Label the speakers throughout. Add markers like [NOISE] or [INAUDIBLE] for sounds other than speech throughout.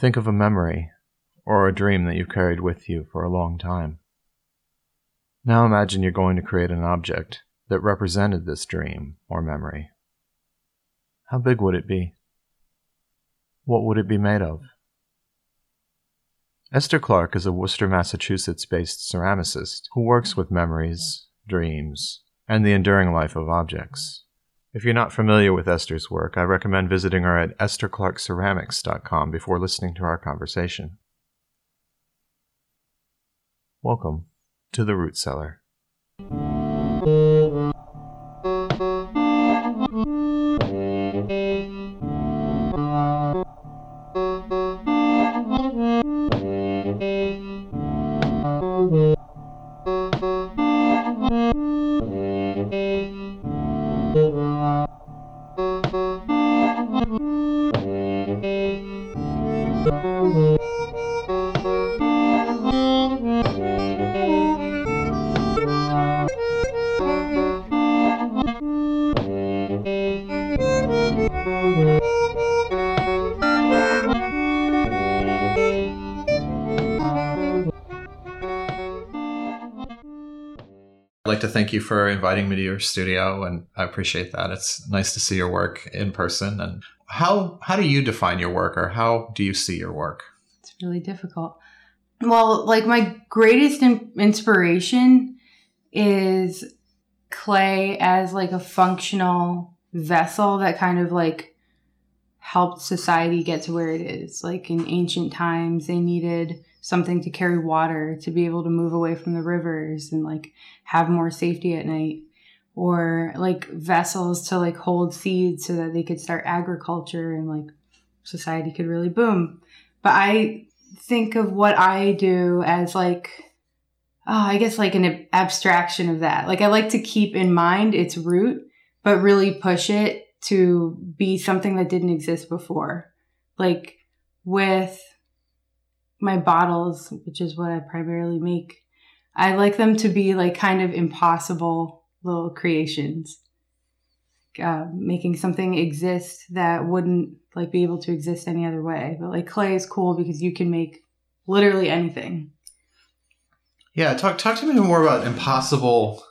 Speaker 1: Think of a memory or a dream that you've carried with you for a long time. Now imagine you're going to create an object that represented this dream or memory. How big would it be? What would it be made of? Esther Clark is a Worcester, Massachusetts based ceramicist who works with memories, dreams, and the enduring life of objects. If you're not familiar with Esther's work, I recommend visiting her at estherclarkceramics.com before listening to our conversation. Welcome to the Root Cellar. Like to thank you for inviting me to your studio, and I appreciate that. It's nice to see your work in person. And how how do you define your work, or how do you see your work?
Speaker 2: It's really difficult. Well, like my greatest in- inspiration is clay as like a functional vessel that kind of like helped society get to where it is. Like in ancient times, they needed something to carry water to be able to move away from the rivers and like have more safety at night. Or like vessels to like hold seeds so that they could start agriculture and like society could really boom. But i think of what i do as like oh, i guess like an abstraction of that. Like i like to keep in mind its root but really push it to be something that didn't exist before. Like with my bottles, which is what I primarily make, I like them to be like kind of impossible little creations. Uh, making something exist that wouldn't like be able to exist any other way. But like clay is cool because you can make literally anything.
Speaker 1: Yeah, talk talk to me more about impossible.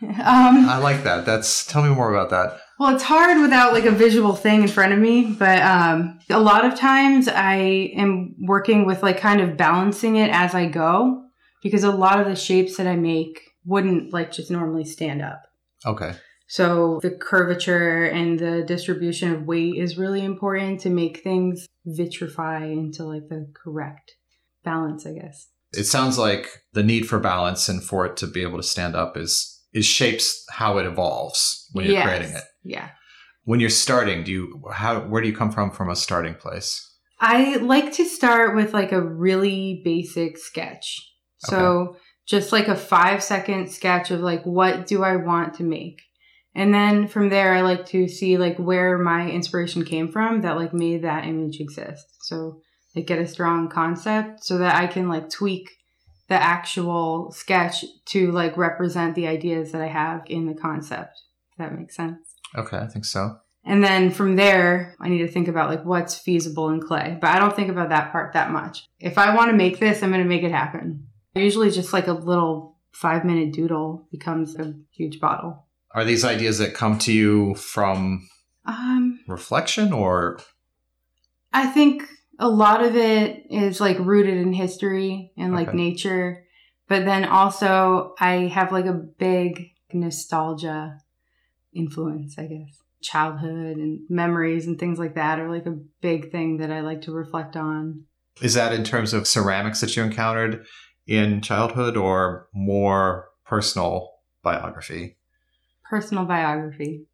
Speaker 1: [LAUGHS] Um, I like that. That's tell me more about that.
Speaker 2: Well, it's hard without like a visual thing in front of me, but um, a lot of times I am working with like kind of balancing it as I go because a lot of the shapes that I make wouldn't like just normally stand up.
Speaker 1: Okay.
Speaker 2: So the curvature and the distribution of weight is really important to make things vitrify into like the correct balance, I guess.
Speaker 1: It sounds like the need for balance and for it to be able to stand up is is shapes how it evolves when you're yes. creating it.
Speaker 2: Yeah.
Speaker 1: When you're starting, do you how where do you come from from a starting place?
Speaker 2: I like to start with like a really basic sketch. So okay. just like a 5 second sketch of like what do I want to make? And then from there I like to see like where my inspiration came from that like made that image exist. So like get a strong concept so that I can like tweak the actual sketch to like represent the ideas that I have in the concept. If that makes sense.
Speaker 1: Okay, I think so.
Speaker 2: And then from there, I need to think about like what's feasible in clay. But I don't think about that part that much. If I want to make this, I'm going to make it happen. Usually just like a little five minute doodle becomes a huge bottle.
Speaker 1: Are these ideas that come to you from um, reflection or?
Speaker 2: I think a lot of it is like rooted in history and like okay. nature. But then also I have like a big nostalgia influence, I guess. Childhood and memories and things like that are like a big thing that I like to reflect on.
Speaker 1: Is that in terms of ceramics that you encountered in childhood or more personal biography?
Speaker 2: Personal biography.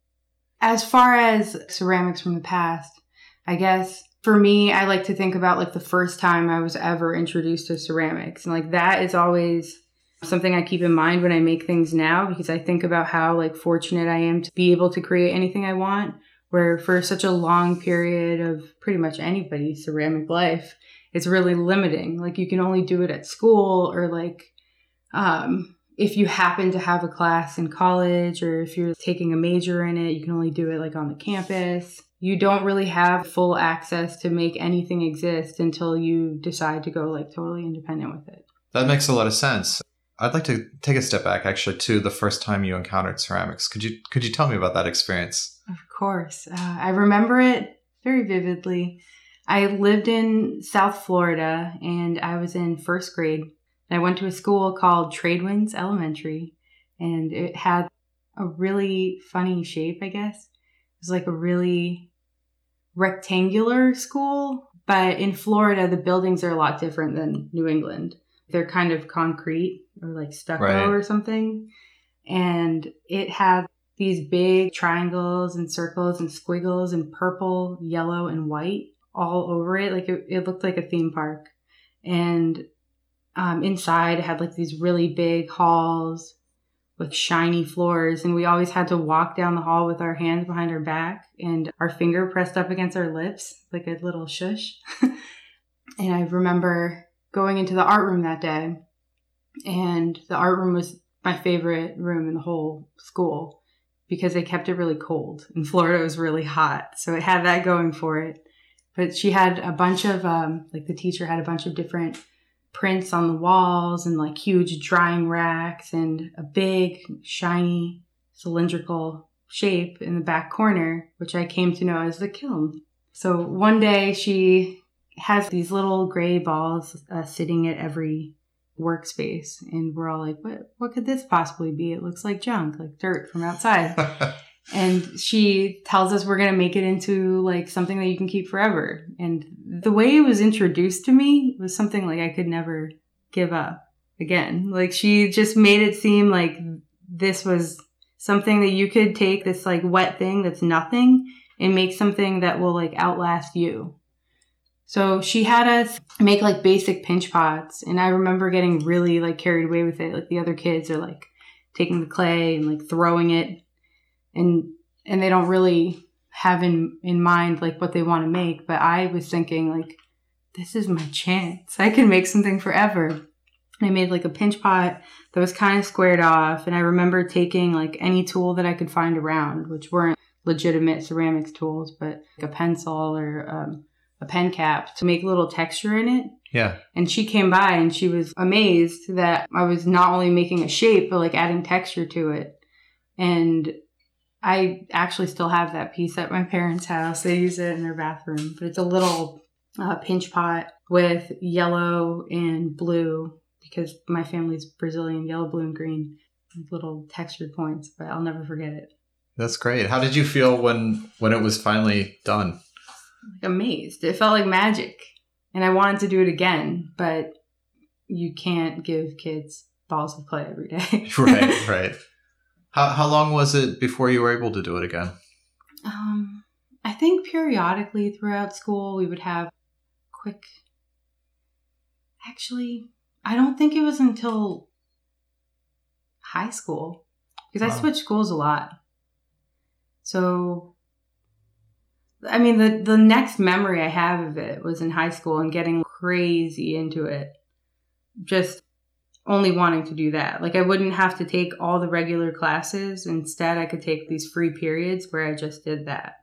Speaker 2: As far as ceramics from the past, I guess for me, I like to think about like the first time I was ever introduced to ceramics. And like that is always something I keep in mind when I make things now because I think about how like fortunate I am to be able to create anything I want. Where for such a long period of pretty much anybody's ceramic life, it's really limiting. Like you can only do it at school or like um, if you happen to have a class in college or if you're taking a major in it, you can only do it like on the campus. You don't really have full access to make anything exist until you decide to go like totally independent with it.
Speaker 1: That makes a lot of sense. I'd like to take a step back actually to the first time you encountered ceramics. Could you could you tell me about that experience?
Speaker 2: Of course. Uh, I remember it very vividly. I lived in South Florida and I was in first grade. I went to a school called Tradewinds Elementary and it had a really funny shape, I guess. It was like a really rectangular school, but in Florida, the buildings are a lot different than New England. They're kind of concrete or like stucco
Speaker 1: Right.
Speaker 2: or something. And it had these big triangles and circles and squiggles and purple, yellow, and white all over it. Like it, it looked like a theme park. And um, inside it had like these really big halls with shiny floors. And we always had to walk down the hall with our hands behind our back and our finger pressed up against our lips, like a little shush. [LAUGHS] and I remember going into the art room that day. And the art room was my favorite room in the whole school because they kept it really cold. and [LAUGHS] Florida, was really hot. So it had that going for it. But she had a bunch of, um, like the teacher had a bunch of different prints on the walls and like huge drying racks and a big, shiny, cylindrical shape in the back corner, which I came to know as the kiln. So one day she has these little gray balls uh, sitting at every workspace and we're all like what what could this possibly be it looks like junk like dirt from outside [LAUGHS] and she tells us we're going to make it into like something that you can keep forever. And the way it was introduced to me was something like i could never give up again. Like she just made it seem like this was something that you could take this like wet thing that's nothing and make something that will like outlast you. So she had us make like basic pinch pots and i remember getting really like carried away with it. Like the other kids are like taking the clay and like throwing it and and they don't really have in in mind like what they want to make but i was thinking like this is my chance i can make something forever and i made like a pinch pot that was kind of squared off and i remember taking like any tool that i could find around which weren't legitimate ceramics tools but like a pencil or um, a pen cap to make a little texture in it
Speaker 1: yeah.
Speaker 2: and she came by and she was amazed that I was not only making a shape, but like adding texture to it. And I actually still have that piece at my parents' house. They use it in their bathroom, but it's a little uh, pinch pot with yellow and blue because my family's Brazilian, yellow, blue, and green. Little textured points, but I'll never forget it.
Speaker 1: That's great. How did you feel when when it was finally done?
Speaker 2: Like amazed. It felt like magic. And I wanted to do it again, but you can't give kids balls of clay every day. [LAUGHS]
Speaker 1: right, [LAUGHS] right. How how long was it before you were able to do it again?
Speaker 2: Um, I think periodically throughout school we would have quick. Actually, I don't think it was until high school because I switched schools a lot. So, I mean, the the next memory I have of it was in high school and getting crazy into it. Just only wanting to do that. Like I wouldn't have to take all the regular classes. Instead, I could take these free periods where I just did that.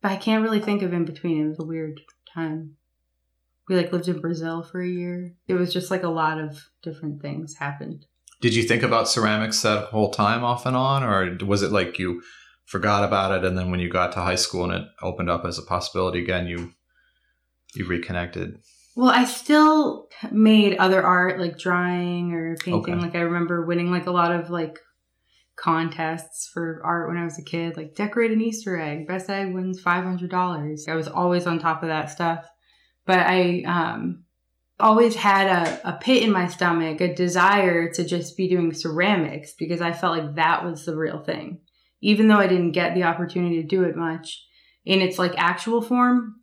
Speaker 2: But I can't really think of in between. It was a weird time. We like lived in Brazil for a year. It was just like a lot of different things happened.
Speaker 1: Did you think about ceramics that whole time off and on, or was it like you forgot about it and then when you got to high school and it opened up as a possibility again, you you reconnected?
Speaker 2: Well, I still made other art like drawing or painting.
Speaker 1: Okay.
Speaker 2: Like I remember winning like a lot of like contests for art when I was a kid, like decorate an Easter egg, best egg wins five hundred dollars. I was always on top of that stuff. But I um always had a, a pit in my stomach, a desire to just be doing ceramics because I felt like that was the real thing. Even though I didn't get the opportunity to do it much in its like actual form.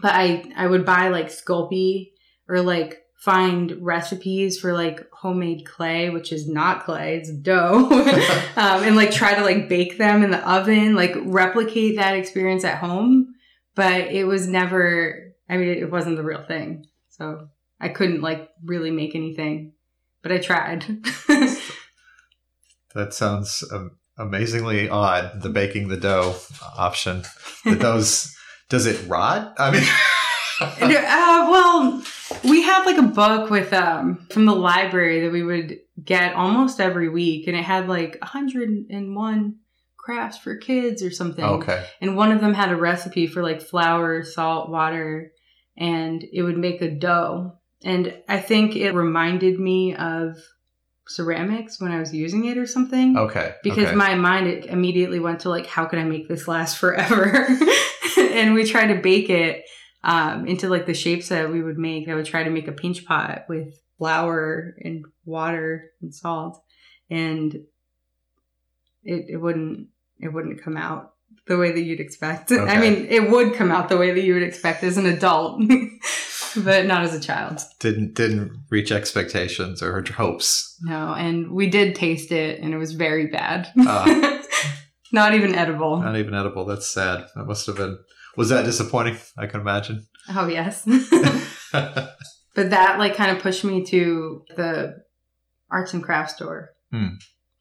Speaker 2: But I I would buy like Sculpey or like find recipes for like homemade clay, which is not clay, it's dough. [LAUGHS] [LAUGHS] um, and like try to like bake them in the oven, like replicate that experience at home. But it was never, I mean, it wasn't the real thing. So I couldn't like really make anything, but I tried. [LAUGHS]
Speaker 1: That sounds um, amazingly odd. The baking the dough option. The dough's does it rot? I mean, [LAUGHS]
Speaker 2: uh, well, we had like a book with um from the library that we would get almost every week, and it had like 101 crafts for kids or something.
Speaker 1: okay.
Speaker 2: And one of them had a recipe for like flour, salt, water, and it would make a dough. And I think it reminded me of ceramics when I was using it or something.
Speaker 1: Okay.
Speaker 2: Because
Speaker 1: okay.
Speaker 2: my mind it immediately went to like, how can I make this last forever? [LAUGHS] and we tried to bake it um, into like the shapes that we would make. I would try to make a pinch pot with flour and water and salt, and it it wouldn't it wouldn't come out the way that you'd expect. [LAUGHS] I mean, it would come out the way that you would expect as an adult, [LAUGHS] [LAUGHS] but not as a child.
Speaker 1: didn't didn't reach expectations or hopes.
Speaker 2: No, and we did taste it, and it was very bad.
Speaker 1: Ah. [LAUGHS]
Speaker 2: Not even edible.
Speaker 1: Not even edible. That's sad. That must have been. Was that disappointing? I can imagine.
Speaker 2: Oh yes. [LAUGHS] but that like kind of pushed me to the arts and crafts store.
Speaker 1: Hmm.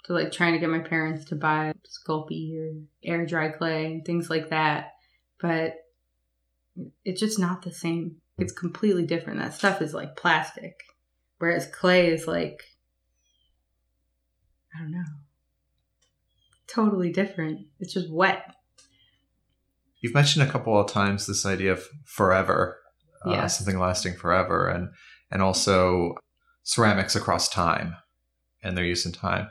Speaker 2: To like trying to get my parents to buy Sculpey or air dry clay and things like that. But it's just not the same. It's completely different. That stuff is like plastic. Whereas clay is like I don't know. Totally different. It's just wet.
Speaker 1: You've mentioned a couple of times this idea of forever, uh, something lasting forever, and and also ceramics across time and their use in time.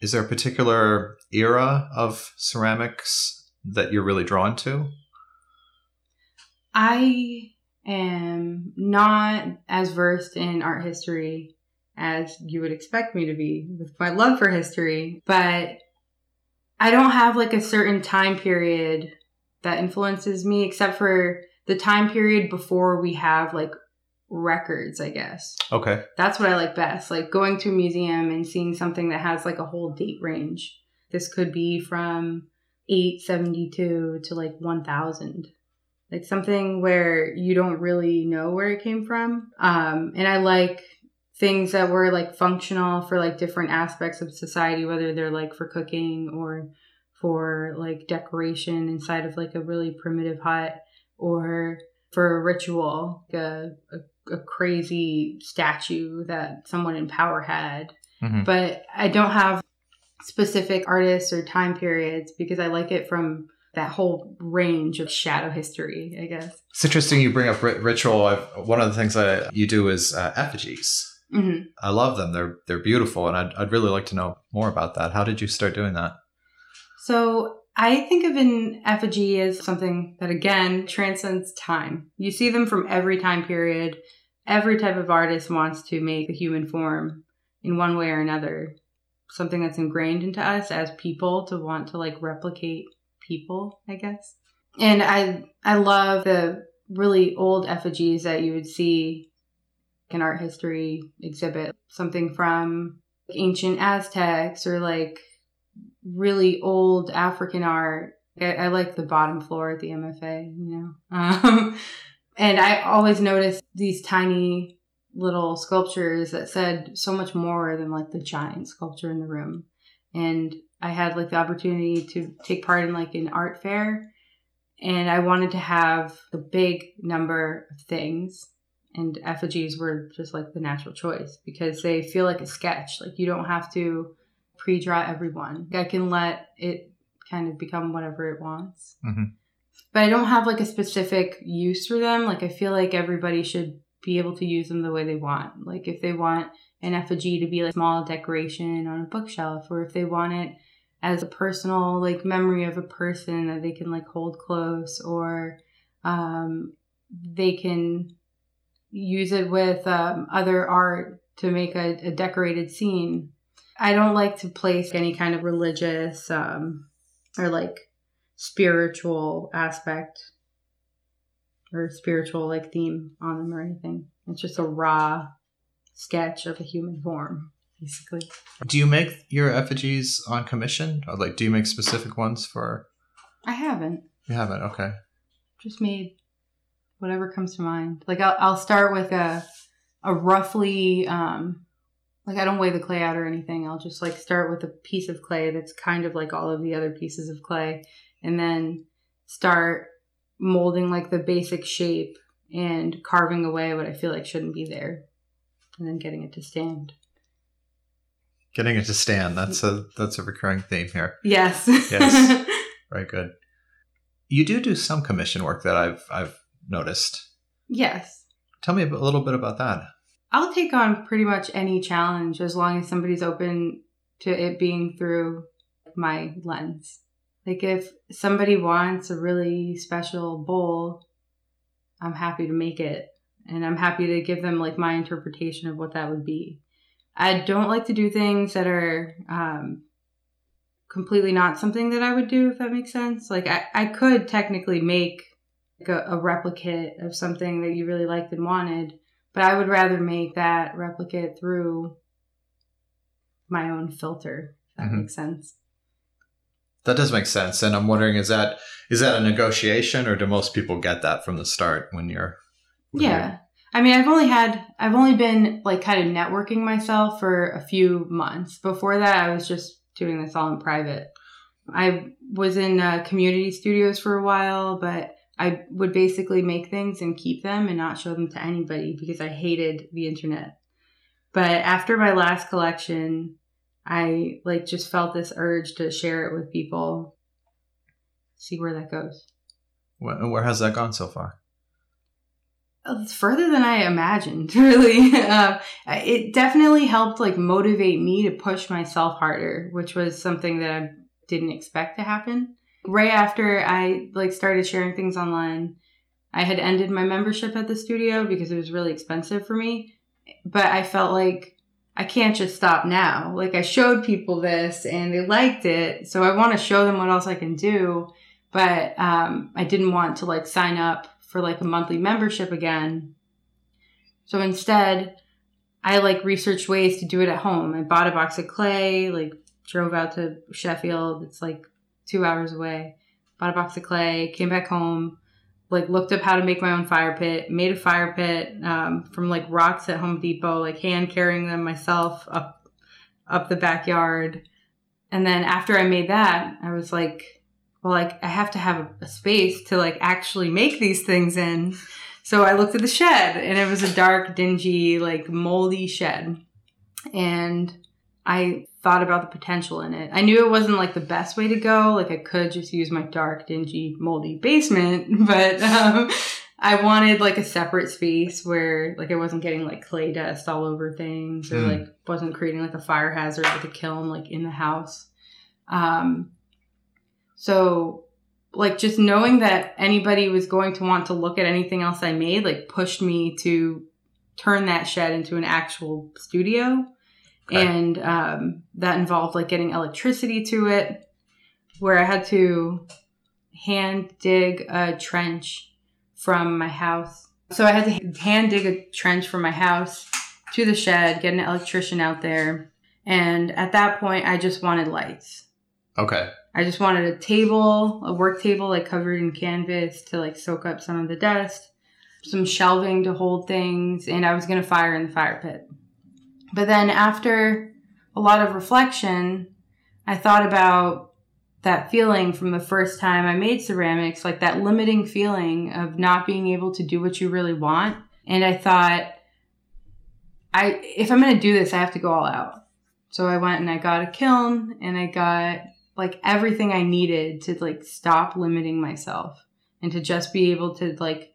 Speaker 1: Is there a particular era of ceramics that you're really drawn to?
Speaker 2: I am not as versed in art history as you would expect me to be with my love for history, but I don't have like a certain time period that influences me except for the time period before we have like records, I guess.
Speaker 1: Okay.
Speaker 2: That's what I like best. Like going to a museum and seeing something that has like a whole date range. This could be from 872 to like 1000. Like something where you don't really know where it came from. Um, and I like things that were like functional for like different aspects of society, whether they're like for cooking or for like decoration inside of like a really primitive hut or for a ritual, like a, a, a crazy statue that someone in power had.
Speaker 1: Mhm.
Speaker 2: But I don't have specific artists or time periods because I like it from that whole range of shadow history, I guess.
Speaker 1: It's interesting you bring up ri- ritual. I've, one of the things that you do is uh, effigies.
Speaker 2: hmm
Speaker 1: I love them. They're they're beautiful, and I'd, I'd really like to know more about that. How did you start doing that?
Speaker 2: So I think of an effigy as something that again transcends time. You see them from every time period. Every type of artist wants to make a human form in one way or another. Something that's ingrained into us as people to want to like replicate people, I guess. And I I love the really old effigies that you would see in art history exhibit. Something from ancient Aztecs or like really old African art. I, I like the bottom floor at the MFA, you know. [LAUGHS] Um, and I always noticed these tiny little sculptures that said so much more than like the giant sculpture in the room. And I had like the opportunity to take part in like an art fair and I wanted to have the big number of things and effigies were just like the natural choice because they feel like a sketch. Like you don't have to pre-draw everyone. I can let it kind of become whatever it wants.
Speaker 1: Mhm.
Speaker 2: But I don't have like a specific use for them. Like I feel like everybody should be able to use them the way they want. Like if they want an effigy to be like small decoration on a bookshelf or if they want it as a personal like memory of a person that they can like hold close or um, they can use it with um, other art to make a, a decorated scene. I don't like to place any kind of religious um, or like spiritual aspect or spiritual like theme on them or anything. It's just a raw sketch of a human form basically
Speaker 1: Do you make your effigies on commission? Or like, do you make specific ones for?
Speaker 2: i haven't
Speaker 1: You haven't. Okay.
Speaker 2: just made whatever comes to mind. Like I'll, I'll start with a a roughly um, Like I don't weigh the clay out or anything. I'll just like start with a piece of clay that's kind of like all of the other pieces of clay and then start molding like the basic shape and carving away what I feel like shouldn't be there and then getting it to stand.
Speaker 1: Getting it to stand. That's a that's a recurring theme here.
Speaker 2: Yes.
Speaker 1: Yes. [LAUGHS] Very good. You do do some commission work that I've I've noticed.
Speaker 2: yes.
Speaker 1: Tell me a little bit about that.
Speaker 2: I'll take on pretty much any challenge as long as somebody's open to it being through my lens. Like if somebody wants a really special bowl, I'm happy to make it and I'm happy to give them like my interpretation of what that would be. I don't like to do things that are um, completely not something that I would do, if that makes sense. Like I, I could technically make like a, a replicate of something that you really liked and wanted, but I would rather make that replicate through my own filter, if that
Speaker 1: Mhm.
Speaker 2: makes sense.
Speaker 1: That does make sense. And I'm wondering is that is that a negotiation or do most people get that from the start when you're when
Speaker 2: Yeah. I mean, I've only had, I've only been like kind of networking myself for a few months. Before that, I was just doing this all in private. I was in uh, community studios for a while, but I would basically make things and keep them and not show them to anybody because I hated the internet. But after my last collection, I like just felt this urge to share it with people, see where that goes.
Speaker 1: Where, where has that gone so far?
Speaker 2: It's further than I imagined, [LAUGHS] really. uh, it definitely helped like motivate me to push myself harder, which was something that I didn't expect to happen. Right after I like started sharing things online, I had ended my membership at the studio because it was really expensive for me. But I felt like I can't just stop now. Like I showed people this and they liked it, so I want to show them what else I can do. But um, I didn't want to like sign up for like a monthly membership again. So instead, I like researched ways to do it at home. I bought a box of clay, like drove out to Sheffield. It's like two hours away. Bought a box of clay, came back home, like looked up how to make my own fire pit, made a fire pit um, from like rocks at Home Depot, like hand carrying them myself up up the backyard. And then after I made that, I was like, well, like I have to have a, space to like actually make these things in. So I looked at the shed and it was a dark, dingy, like moldy shed. And I thought about the potential in it. I knew it wasn't like the best way to go. Like I could just use my dark, dingy, moldy basement, [LAUGHS] but um, I wanted like a separate space where like I wasn't getting like clay dust all over things or
Speaker 1: Mm.
Speaker 2: like wasn't creating like a fire hazard with a kiln like in the house. Um, so like just knowing that anybody was going to want to look at anything else I made like pushed me to turn that shed into an actual studio.
Speaker 1: Okay.
Speaker 2: And um, that involved like getting electricity to it, where I had to hand dig a trench from my house. So I had to hand dig a trench from my house to the shed, get an electrician out there. And at that point, I just wanted lights.
Speaker 1: Okay.
Speaker 2: I just wanted a table, a work table like covered in canvas to like soak up some of the dust, some shelving to hold things, and I was going to fire in the fire pit. But then after a lot of reflection, I thought about that feeling from the first time I made ceramics, like that limiting feeling of not being able to do what you really want. And I thought, I if I'm going to do this, I have to go all out. So I went and I got a kiln and I got like everything I needed to like stop limiting myself and to just be able to like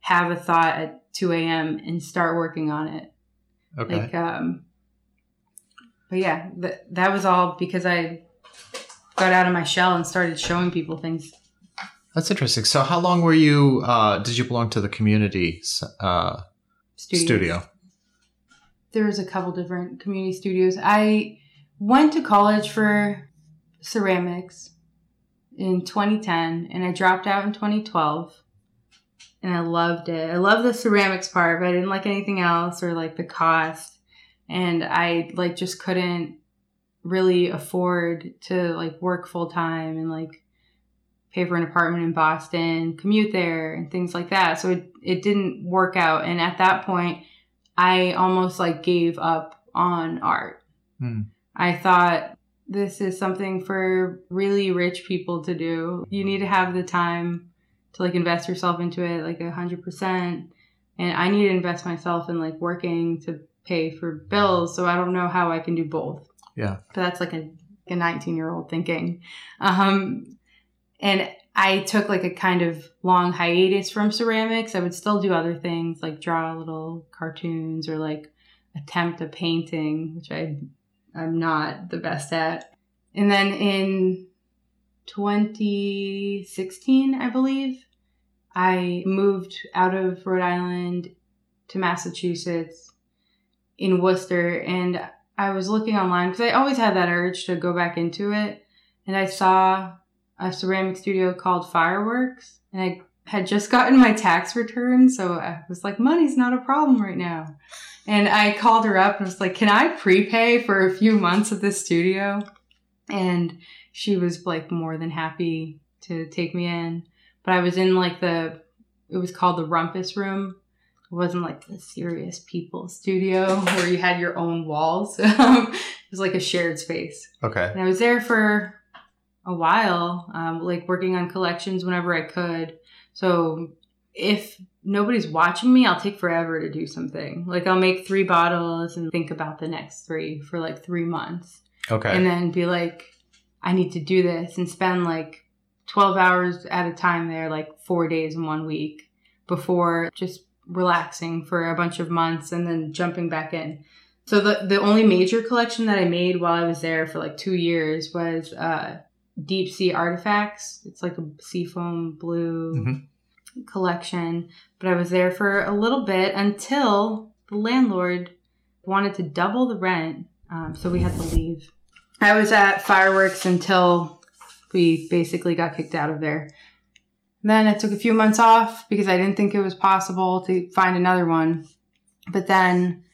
Speaker 2: have a thought at 2 a.m. and start working on it.
Speaker 1: Okay.
Speaker 2: Like, um, but yeah, th- that was all because I got out of my shell and started showing people things.
Speaker 1: That's interesting. So how long were you uh did you belong to the community uh studio?
Speaker 2: There was a couple different community studios. I went to college for ceramics in 2010 and I dropped out in 2012 and I loved it. I love the ceramics part, but I didn't like anything else or like the cost. And I like just couldn't really afford to like work full time and like pay for an apartment in Boston, commute there and things like that. So it, it didn't work out. And at that point, I almost like gave up on art.
Speaker 1: Hmm.
Speaker 2: I thought this is something for really rich people to do. You need to have the time to like invest yourself into it like a hundred percent. And I need to invest myself in like working to pay for bills. So I don't know how I can do both.
Speaker 1: Yeah.
Speaker 2: But that's like a, a 19 year old thinking. Um, and I took like a kind of long hiatus from ceramics. I would still do other things like draw little cartoons or like attempt a painting, which I I'm not the best at. And then in 2016, I believe, I moved out of Rhode Island to Massachusetts in Worcester and I was looking online because I always had that urge to go back into it. And I saw a ceramic studio called Fireworks and I had just gotten my tax return. So I was like, money's not a problem right now. And I called her up and was like, can I prepay for a few months at this studio? And she was like more than happy to take me in. But I was in like the, it was called the Rumpus Room. It wasn't like the serious people studio [LAUGHS] where you had your own walls. [LAUGHS] it was like a shared space.
Speaker 1: Okay.
Speaker 2: And I was there for a while, um, like working on collections whenever I could. So if nobody's watching me, I'll take forever to do something. Like I'll make three bottles and think about the next three for like three months.
Speaker 1: Okay.
Speaker 2: And then be like, I need to do this and spend like 12 hours at a time there, like four days in one week before just relaxing for a bunch of months and then jumping back in. So the, the only major collection that I made while I was there for like two years was uh, deep sea artifacts. It's like a seafoam blue
Speaker 1: Mhm.
Speaker 2: collection. But I was there for a little bit until the landlord wanted to double the rent. Um, so we had to leave. I was at fireworks until we basically got kicked out of there. Then I took a few months off because I didn't think it was possible to find another one. But then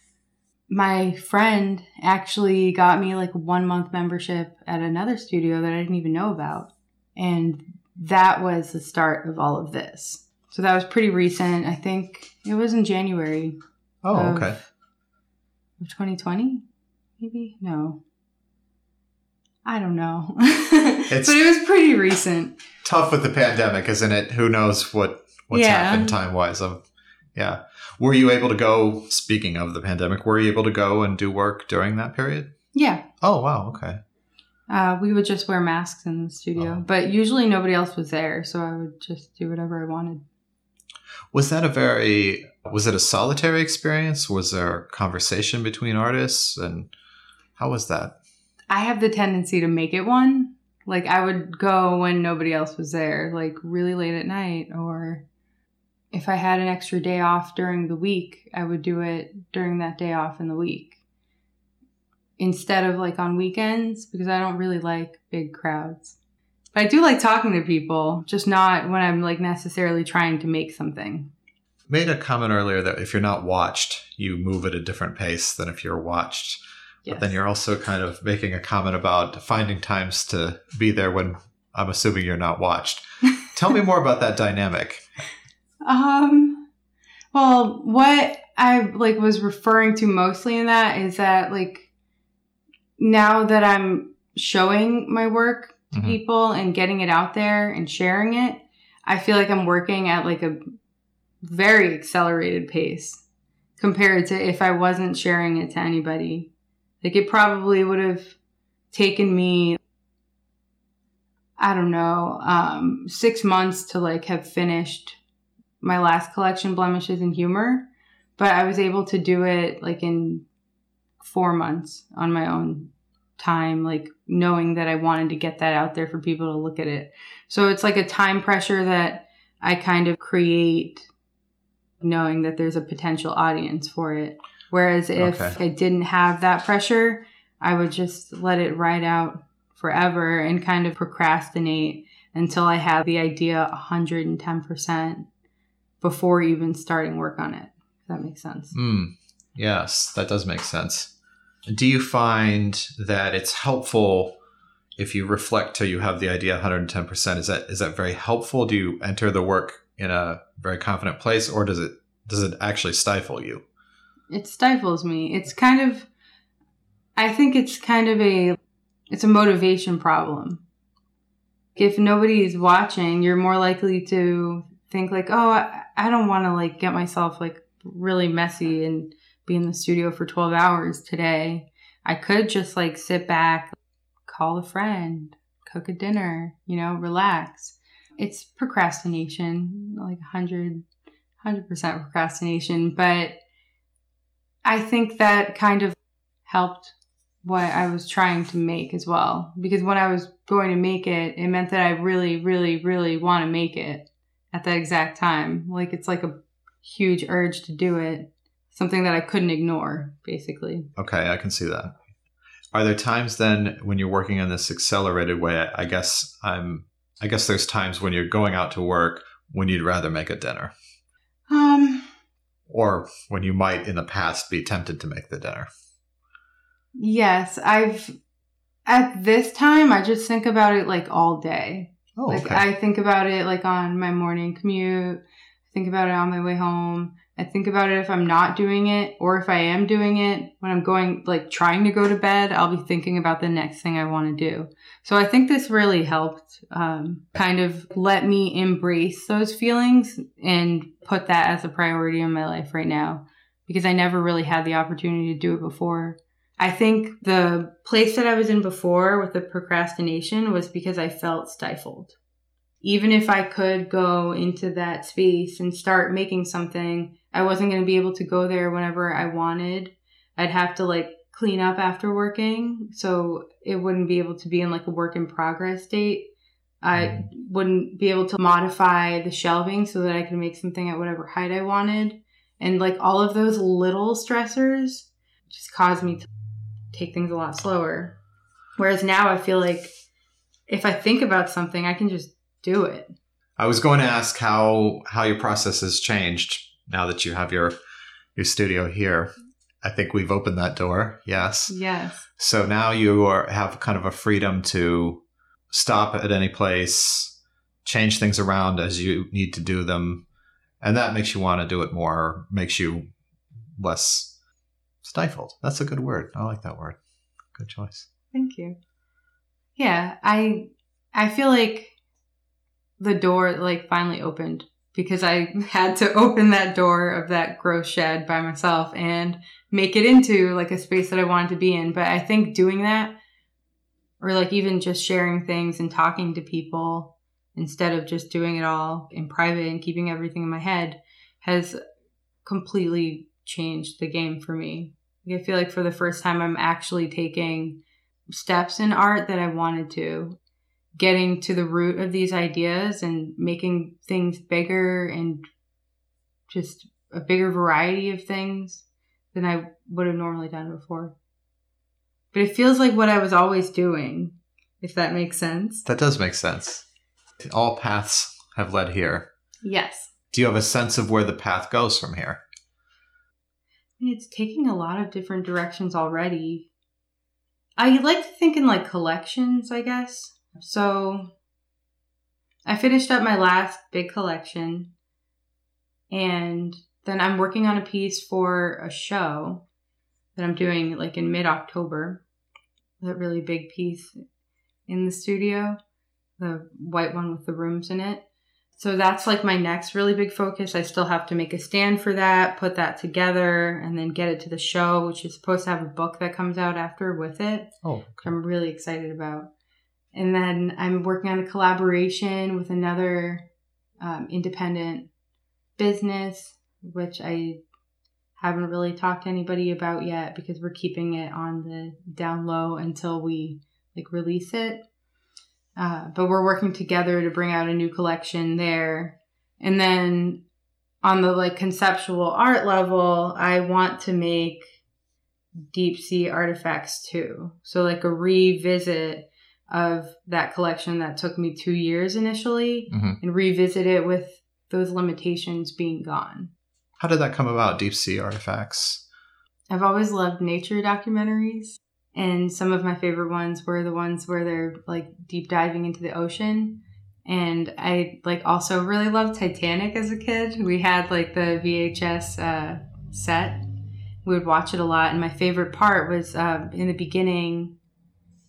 Speaker 2: my friend actually got me like one month membership at another studio that I didn't even know about. And that was the start of all of this. So that was pretty recent. I think it was in January
Speaker 1: oh,
Speaker 2: of-
Speaker 1: okay.
Speaker 2: of 2020, maybe? No. I don't know. [LAUGHS]
Speaker 1: It's-
Speaker 2: but it was pretty recent.
Speaker 1: Tough with the pandemic, isn't it? Who knows what what's
Speaker 2: Yeah.
Speaker 1: happened time wise? Of yeah. Were you able to go? Speaking of the pandemic, were you able to go and do work during that period?
Speaker 2: Yeah.
Speaker 1: Oh wow. Okay.
Speaker 2: Uh, we would just wear masks in the studio,
Speaker 1: Oh.
Speaker 2: but usually nobody else was there, so I would just do whatever I wanted.
Speaker 1: Was that a very was it a solitary experience? Was there conversation between artists and how was that?
Speaker 2: I have the tendency to make it one. Like I would go when nobody else was there, like really late at night, or if I had an extra day off during the week, I would do it during that day off in the week instead of like on weekends because I don't really like big crowds. But I do like talking to people, just not when I'm like necessarily trying to make something.
Speaker 1: Made a comment earlier that if you're not watched, you move at a different pace than if you're watched. But then you're also kind of making a comment about finding times to be there when I'm assuming you're not watched. [LAUGHS] Tell me more about that dynamic.
Speaker 2: Um, well, what I like was referring to mostly in that is that like now that I'm showing my work to
Speaker 1: Mhm.
Speaker 2: people and getting it out there and sharing it, I feel like I'm working at like a very accelerated pace compared to if I wasn't sharing it to anybody. Like it probably would have taken me I don't know, um, six months to like have finished my last collection, Blemishes and Humor, but I was able to do it like in four months on my own time, like knowing that I wanted to get that out there for people to look at it. So it's like a time pressure that I kind of create knowing that there's a potential audience for it. Whereas if
Speaker 1: Okay.
Speaker 2: I didn't have that pressure, I would just let it ride out forever and kind of procrastinate until I have the idea 110% before even starting work on it. If that makes sense.
Speaker 1: Mm, yes, that does make sense. Do you find that it's helpful if you reflect till you have the idea 110%? Is that is that very helpful? Do you enter the work in a very confident place or does it does it actually stifle you?
Speaker 2: It stifles me. It's kind of I think it's kind of a it's a motivation problem. If nobody's watching, you're more likely to think like, "Oh, I, I don't want to like get myself like really messy and be in the studio for 12 hours today. I could just like sit back, call a friend, cook a dinner, you know, relax." It's procrastination, like 100 100% procrastination, but I think that kind of helped what I was trying to make as well. Because when I was going to make it, it meant that I really, really, really want to make it at that exact time. Like it's like a huge urge to do it, something that I couldn't ignore, basically.
Speaker 1: Okay, I can see that. Are there times then when you're working in this accelerated way? I guess I'm. I guess there's times when you're going out to work when you'd rather make a dinner.
Speaker 2: Um,
Speaker 1: or when you might in the past be tempted to make the dinner.
Speaker 2: Yes, I've at this time I just think about it like all day.
Speaker 1: Oh,
Speaker 2: like
Speaker 1: okay.
Speaker 2: I think about it like on my morning commute. I think about it on my way home. I think about it if I'm not doing it or if I am doing it when I'm going like trying to go to bed, I'll be thinking about the next thing I want to do. So I think this really helped um, kind of let me embrace those feelings and put that as a priority in my life right now because I never really had the opportunity to do it before. I think the place that I was in before with the procrastination was because I felt stifled. Even if I could go into that space and start making something, I wasn't going to be able to go there whenever I wanted. I'd have to like clean up after working, so it wouldn't be able to be in like a work in progress state. I wouldn't be able to modify the shelving so that I could make something at whatever height I wanted. And like all of those little stressors just caused me to take things a lot slower. Whereas now I feel like if I think about something, I can just do it.
Speaker 1: I was going to ask how how your process has changed now that you have your your studio here. I think we've opened that door. Yes.
Speaker 2: Yes.
Speaker 1: So now you are, have kind of a freedom to stop at any place, change things around as you need to do them, and that makes you want to do it more, makes you less stifled. That's a good word. I like that word. Good choice.
Speaker 2: Thank you. Yeah, I I feel like the door like finally opened because I [LAUGHS] had to open that door of that gross shed by myself and make it into like a space that I wanted to be in. But I think doing that or like even just sharing things and talking to people instead of just doing it all in private and keeping everything in my head has completely changed the game for me. I feel like for the first time I'm actually taking steps in art that I wanted to, getting to the root of these ideas and making things bigger and just a bigger variety of things than I would have normally done before. But it feels like what I was always doing, if that makes sense.
Speaker 1: That does make sense. All paths have led here.
Speaker 2: Yes.
Speaker 1: Do you have a sense of where the path goes from here?
Speaker 2: It's taking a lot of different directions already. I like to think in like collections, I guess. So I finished up my last big collection and then I'm working on a piece for a show that I'm doing like in mid October. That really big piece in the studio, the white one with the rooms in it. So that's like my next really big focus. I still have to make a stand for that, put that together, and then get it to the show, which is supposed to have a book that comes out after with it.
Speaker 1: Oh,
Speaker 2: which I'm really excited about. And then I'm working on a collaboration with another um, independent business, which I haven't really talked to anybody about yet because we're keeping it on the down low until we like release it. Uh, but we're working together to bring out a new collection there. And then on the like conceptual art level, I want to make deep sea artifacts too. So like a revisit of that collection that took me two years initially
Speaker 1: Mhm.
Speaker 2: and revisit it with those limitations being gone.
Speaker 1: How did that come about, deep sea artifacts?
Speaker 2: I've always loved nature documentaries, and some of my favorite ones were the ones where they're like deep diving into the ocean. And I like also really loved Titanic as a kid. We had like the VHS uh, set, we would watch it a lot. And my favorite part was uh, in the beginning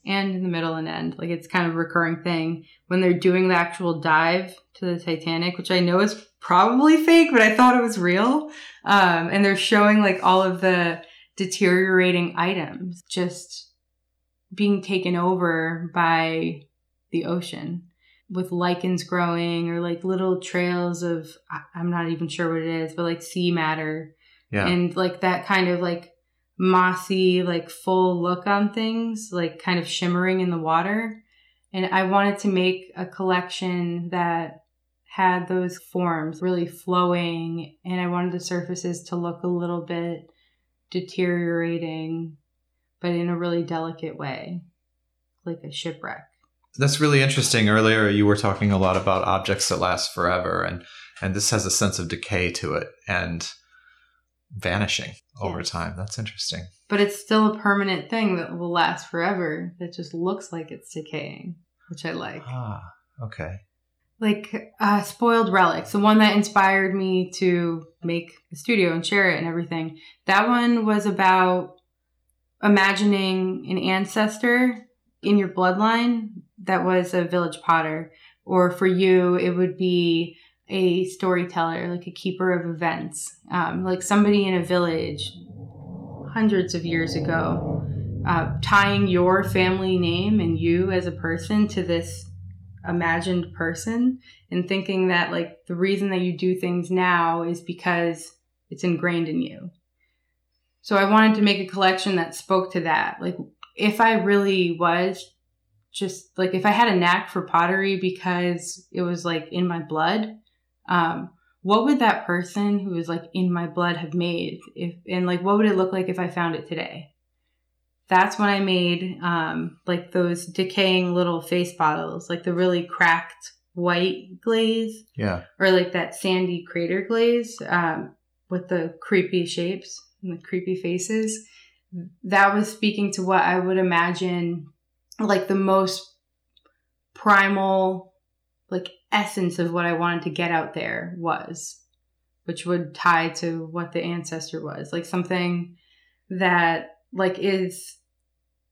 Speaker 2: and in the middle and end. Like it's kind of a recurring thing when they're doing the actual dive to the Titanic, which I know is probably fake, but I thought it was real. Um, and they're showing like all of the deteriorating items just being taken over by the ocean with lichens growing or like little trails of I'm not even sure what it is, but like sea matter.
Speaker 1: Yeah.
Speaker 2: And like that kind of like mossy, like full look on things, like kind of shimmering in the water. And I wanted to make a collection that had those forms really flowing and I wanted the surfaces to look a little bit deteriorating, but in a really delicate way, like a shipwreck.
Speaker 1: That's really interesting. Earlier, you were talking a lot about objects that last forever, and and this has a sense of decay to it and vanishing over time. That's interesting.
Speaker 2: But it's still a permanent thing that will last forever that just looks like it's decaying, which I like.
Speaker 1: Ah, okay.
Speaker 2: Like uh, spoiled relics. The one that inspired me to make the studio and share it and everything. That one was about imagining an ancestor in your bloodline that was a village potter. Or for you it would be a storyteller like a keeper of events. Um, like somebody in a village hundreds of years ago uh, tying your family name and you as a person to this imagined person and thinking that like the reason that you do things now is because it's ingrained in you. So I wanted to make a collection that spoke to that. Like if I really was just like if I had a knack for pottery because it was like in my blood, um, what would that person who was like in my blood have made if and like what would it look like if I found it today? That's when I made um, like those decaying little face bottles, like the really cracked white glaze
Speaker 1: Yeah.
Speaker 2: or like that sandy crater glaze um, with the creepy shapes and the creepy faces. That was speaking to what I would imagine like the most primal like essence of what I wanted to get out there was, which would tie to what the ancestor was, like something that like is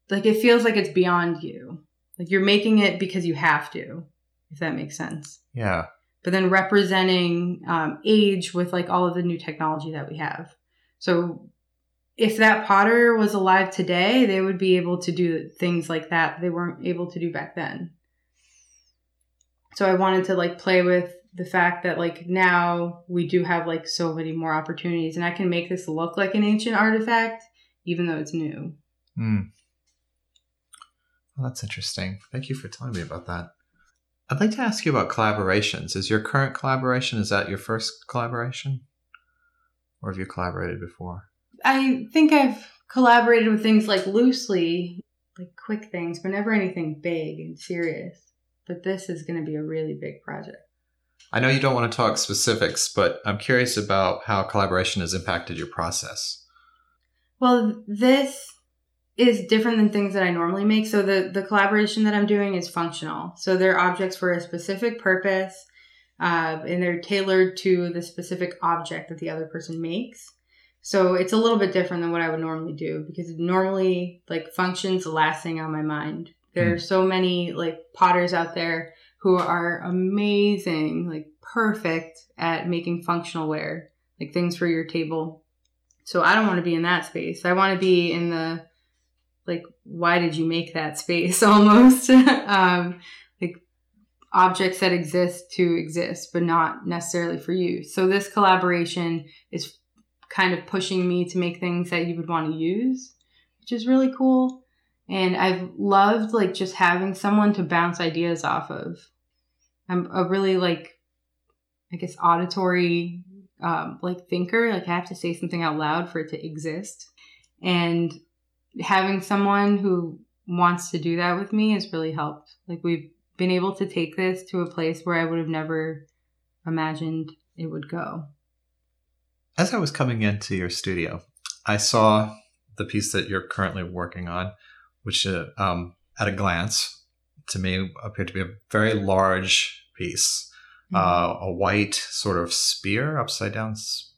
Speaker 2: like it feels like it's beyond you. Like you're making it because you have to, if that makes sense.
Speaker 1: Yeah.
Speaker 2: But then representing um, age with like all of the new technology that we have. So if that potter was alive today, they would be able to do things like that they weren't able to do back then. So I wanted to like play with the fact that like now we do have like so many more opportunities and I can make this look like an ancient artifact even though it's new.
Speaker 1: Hmm. Well, that's interesting. Thank you for telling me about that. I'd like to ask you about collaborations. Is your current collaboration is that your first collaboration, or have you collaborated before?
Speaker 2: I think I've collaborated with things like loosely, like quick things, but never anything big and serious. But this is going to be a really big project.
Speaker 1: I know you don't want to talk specifics, but I'm curious about how collaboration has impacted your process.
Speaker 2: Well, this is different than things that I normally make. So the the collaboration that I'm doing is functional. So they're objects for a specific purpose, uh, and they're tailored to the specific object that the other person makes. So it's a little bit different than what I would normally do because normally like functions the last thing on my mind. There are so many like potters out there who are amazing, like perfect at making functional ware, like things for your table. So I don't want to be in that space. I want to be in the like why did you make that space [LAUGHS] almost [LAUGHS] um like objects that exist to exist but not necessarily for you. So this collaboration is kind of pushing me to make things that you would want to use, which is really cool. And I've loved like just having someone to bounce ideas off of. I'm a really like I guess auditory um, like thinker. Like I have to say something out loud for it to exist. And having someone who wants to do that with me has really helped. Like we've been able to take this to a place where I would have never imagined it would go.
Speaker 1: As I was coming into your studio, I saw the piece that you're currently working on, which uh, um, at a glance to me appeared to be a very large piece. Uh, a white sort of spear, upside down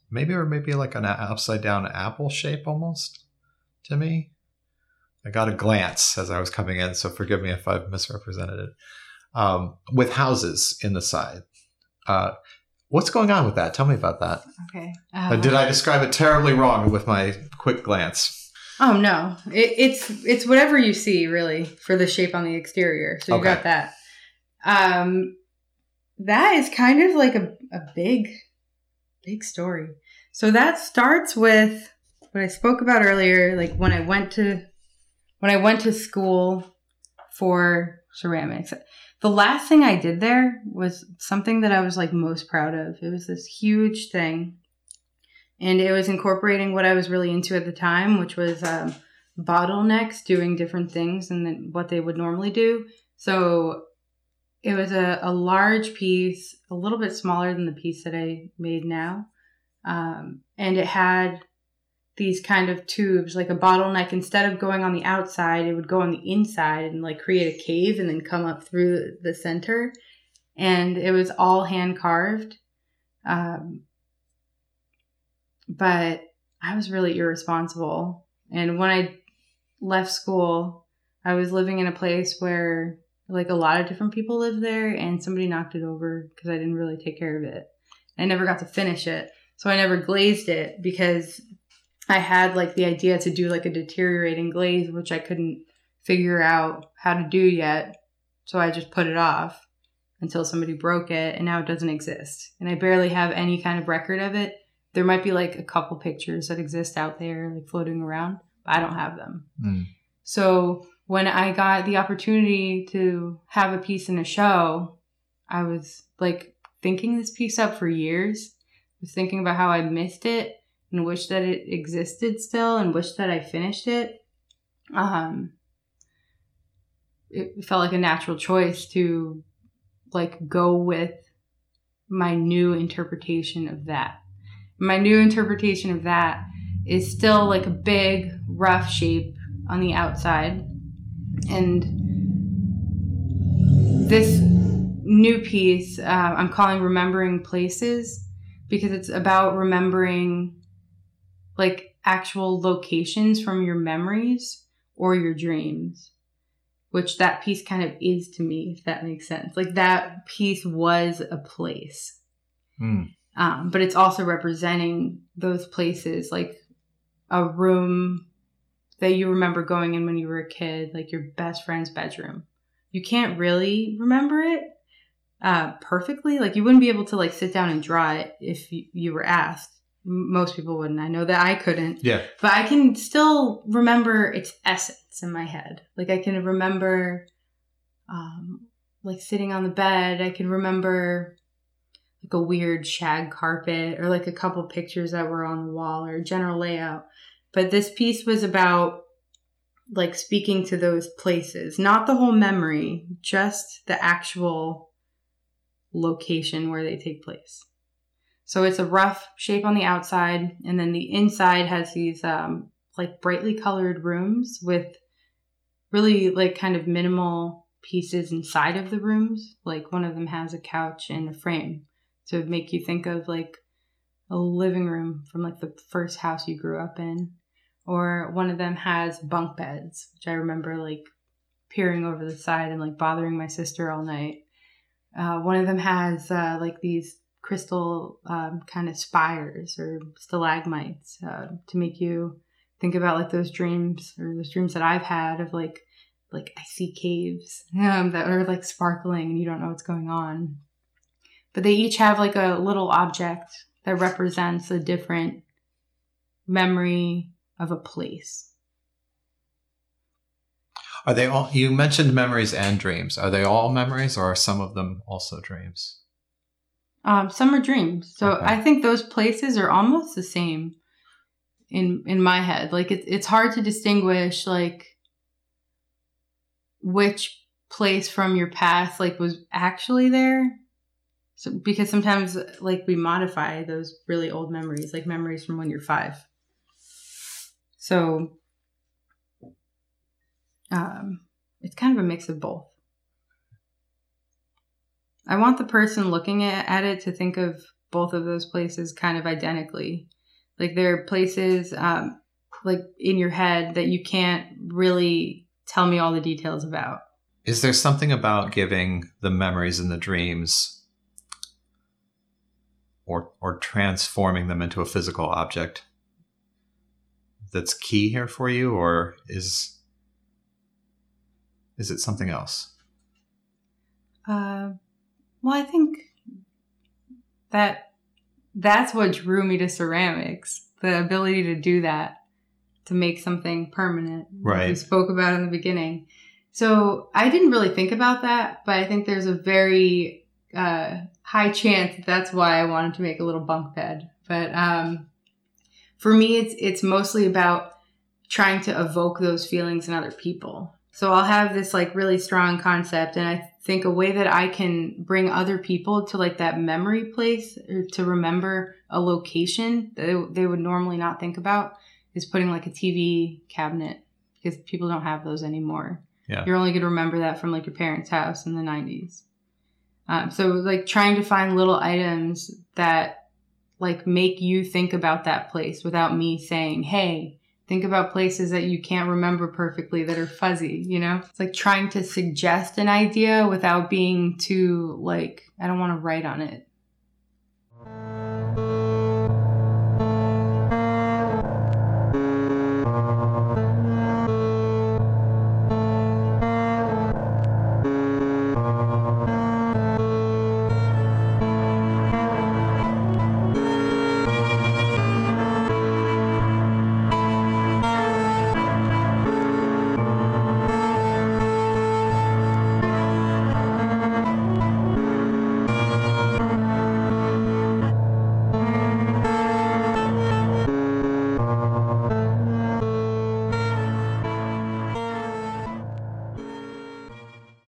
Speaker 1: maybe or maybe like an upside down apple shape almost to me. I got a glance as I was coming in, so forgive me if I've misrepresented it. Um, with houses in the side. Uh, what's going on with that? Tell me about that.
Speaker 2: Okay.
Speaker 1: Uh, did I describe it terribly wrong with my quick glance?
Speaker 2: Oh no, it, it's it's whatever you see really for the shape on the exterior. So you
Speaker 1: Okay.
Speaker 2: got that. Um, that is kind of like a a big, big story. So that starts with what I spoke about earlier. Like when I went to when I went to school for ceramics. The last thing I did there was something that I was like most proud of. It was this huge thing and it was incorporating what I was really into at the time, which was um, bottlenecks doing different things and what they would normally do. So it was a, a large piece, a little bit smaller than the piece that I made now. Um, and it had these kind of tubes, like a bottleneck. Instead of going on the outside, it would go on the inside and like create a cave and then come up through the center. And it was all hand carved. Um, but I was really irresponsible. And when I left school, I was living in a place where like a lot of different people lived there and somebody knocked it over because I didn't really take care of it. I never got to finish it. So I never glazed it because I had like the idea to do like a deteriorating glaze, which I couldn't figure out how to do yet. So I just put it off until somebody broke it and now it doesn't exist. And I barely have any kind of record of it there might be like a couple pictures that exist out there like floating around but i don't have them
Speaker 1: Mm.
Speaker 2: so when i got the opportunity to have a piece in a show i was like thinking this piece up for years. Was thinking about how i missed it and wish that it existed still and wish that i finished it. Um it felt like a natural choice to like go with my new interpretation of that. My new interpretation of that is still like a big rough shape on the outside and this new piece uh, i'm calling remembering places because it's about remembering like actual locations from your memories or your dreams which that piece kind of is to me if that makes sense like that piece was a place
Speaker 1: Mm.
Speaker 2: um, but it's also representing those places like a room that you remember going in when you were a kid like your best friend's bedroom. You can't really remember it uh, perfectly. Like you wouldn't be able to like sit down and draw it if you, you were asked. Most people wouldn't. I know that i couldn't.
Speaker 1: Yeah.
Speaker 2: but i can still remember its essence in my head. Like i can remember um, like sitting on the bed. I can remember like a weird shag carpet or like a couple pictures that were on the wall or general layout. But this piece was about like speaking to those places, not the whole memory, just the actual location where they take place. So it's a rough shape on the outside, and then the inside has these um, like brightly colored rooms with really like kind of minimal pieces inside of the rooms. Like one of them has a couch and a frame to make you think of like a living room from like the first house you grew up in. Or one of them has bunk beds, which I remember like peering over the side and like bothering my sister all night. Uh, one of them has uh, like these crystal um, kind of spires or stalagmites uh, to make you think about like those dreams or those dreams that I've had of like like I see caves [LAUGHS] um, that are like sparkling and you don't know what's going on. But they each have like a little object that represents a different memory of a place.
Speaker 1: Are they all? You mentioned memories and dreams. Are they all memories, or are some of them also dreams?
Speaker 2: Um, some are dreams. So
Speaker 1: Okay.
Speaker 2: I think those places are almost the same in in my head. Like it's it's hard to distinguish like which place from your past like was actually there. So because sometimes like we modify those really old memories, like memories from when you're five. So um, it's kind of a mix of both. I want the person looking at, it to think of both of those places kind of identically. Like there are places um, like in your head that you can't really tell me all the details about.
Speaker 1: Is there something about giving the memories and the dreams or or transforming them into a physical object that's key here for you or is is it something else?
Speaker 2: Uh, well, I think that that's what drew me to ceramics the ability to do that to make something permanent.
Speaker 1: Right.
Speaker 2: We spoke about in the beginning. So i didn't really think about that but i think there's a very uh, high chance that that's why i wanted to make a little bunk bed. But um, for me it's it's mostly about trying to evoke those feelings in other people so I'll have this like really strong concept and I think a way that I can bring other people to like that memory place or to remember a location that they would normally not think about is putting like a TV cabinet because people don't have those anymore.
Speaker 1: Yeah.
Speaker 2: You're only going to remember that from like your parents' house in the 90s. Um, so like trying to find little items that like make you think about that place without me saying, "Hey, think about places that you can't remember perfectly that are fuzzy, you know? It's like trying to suggest an idea without being too, like, I don't want to write on it.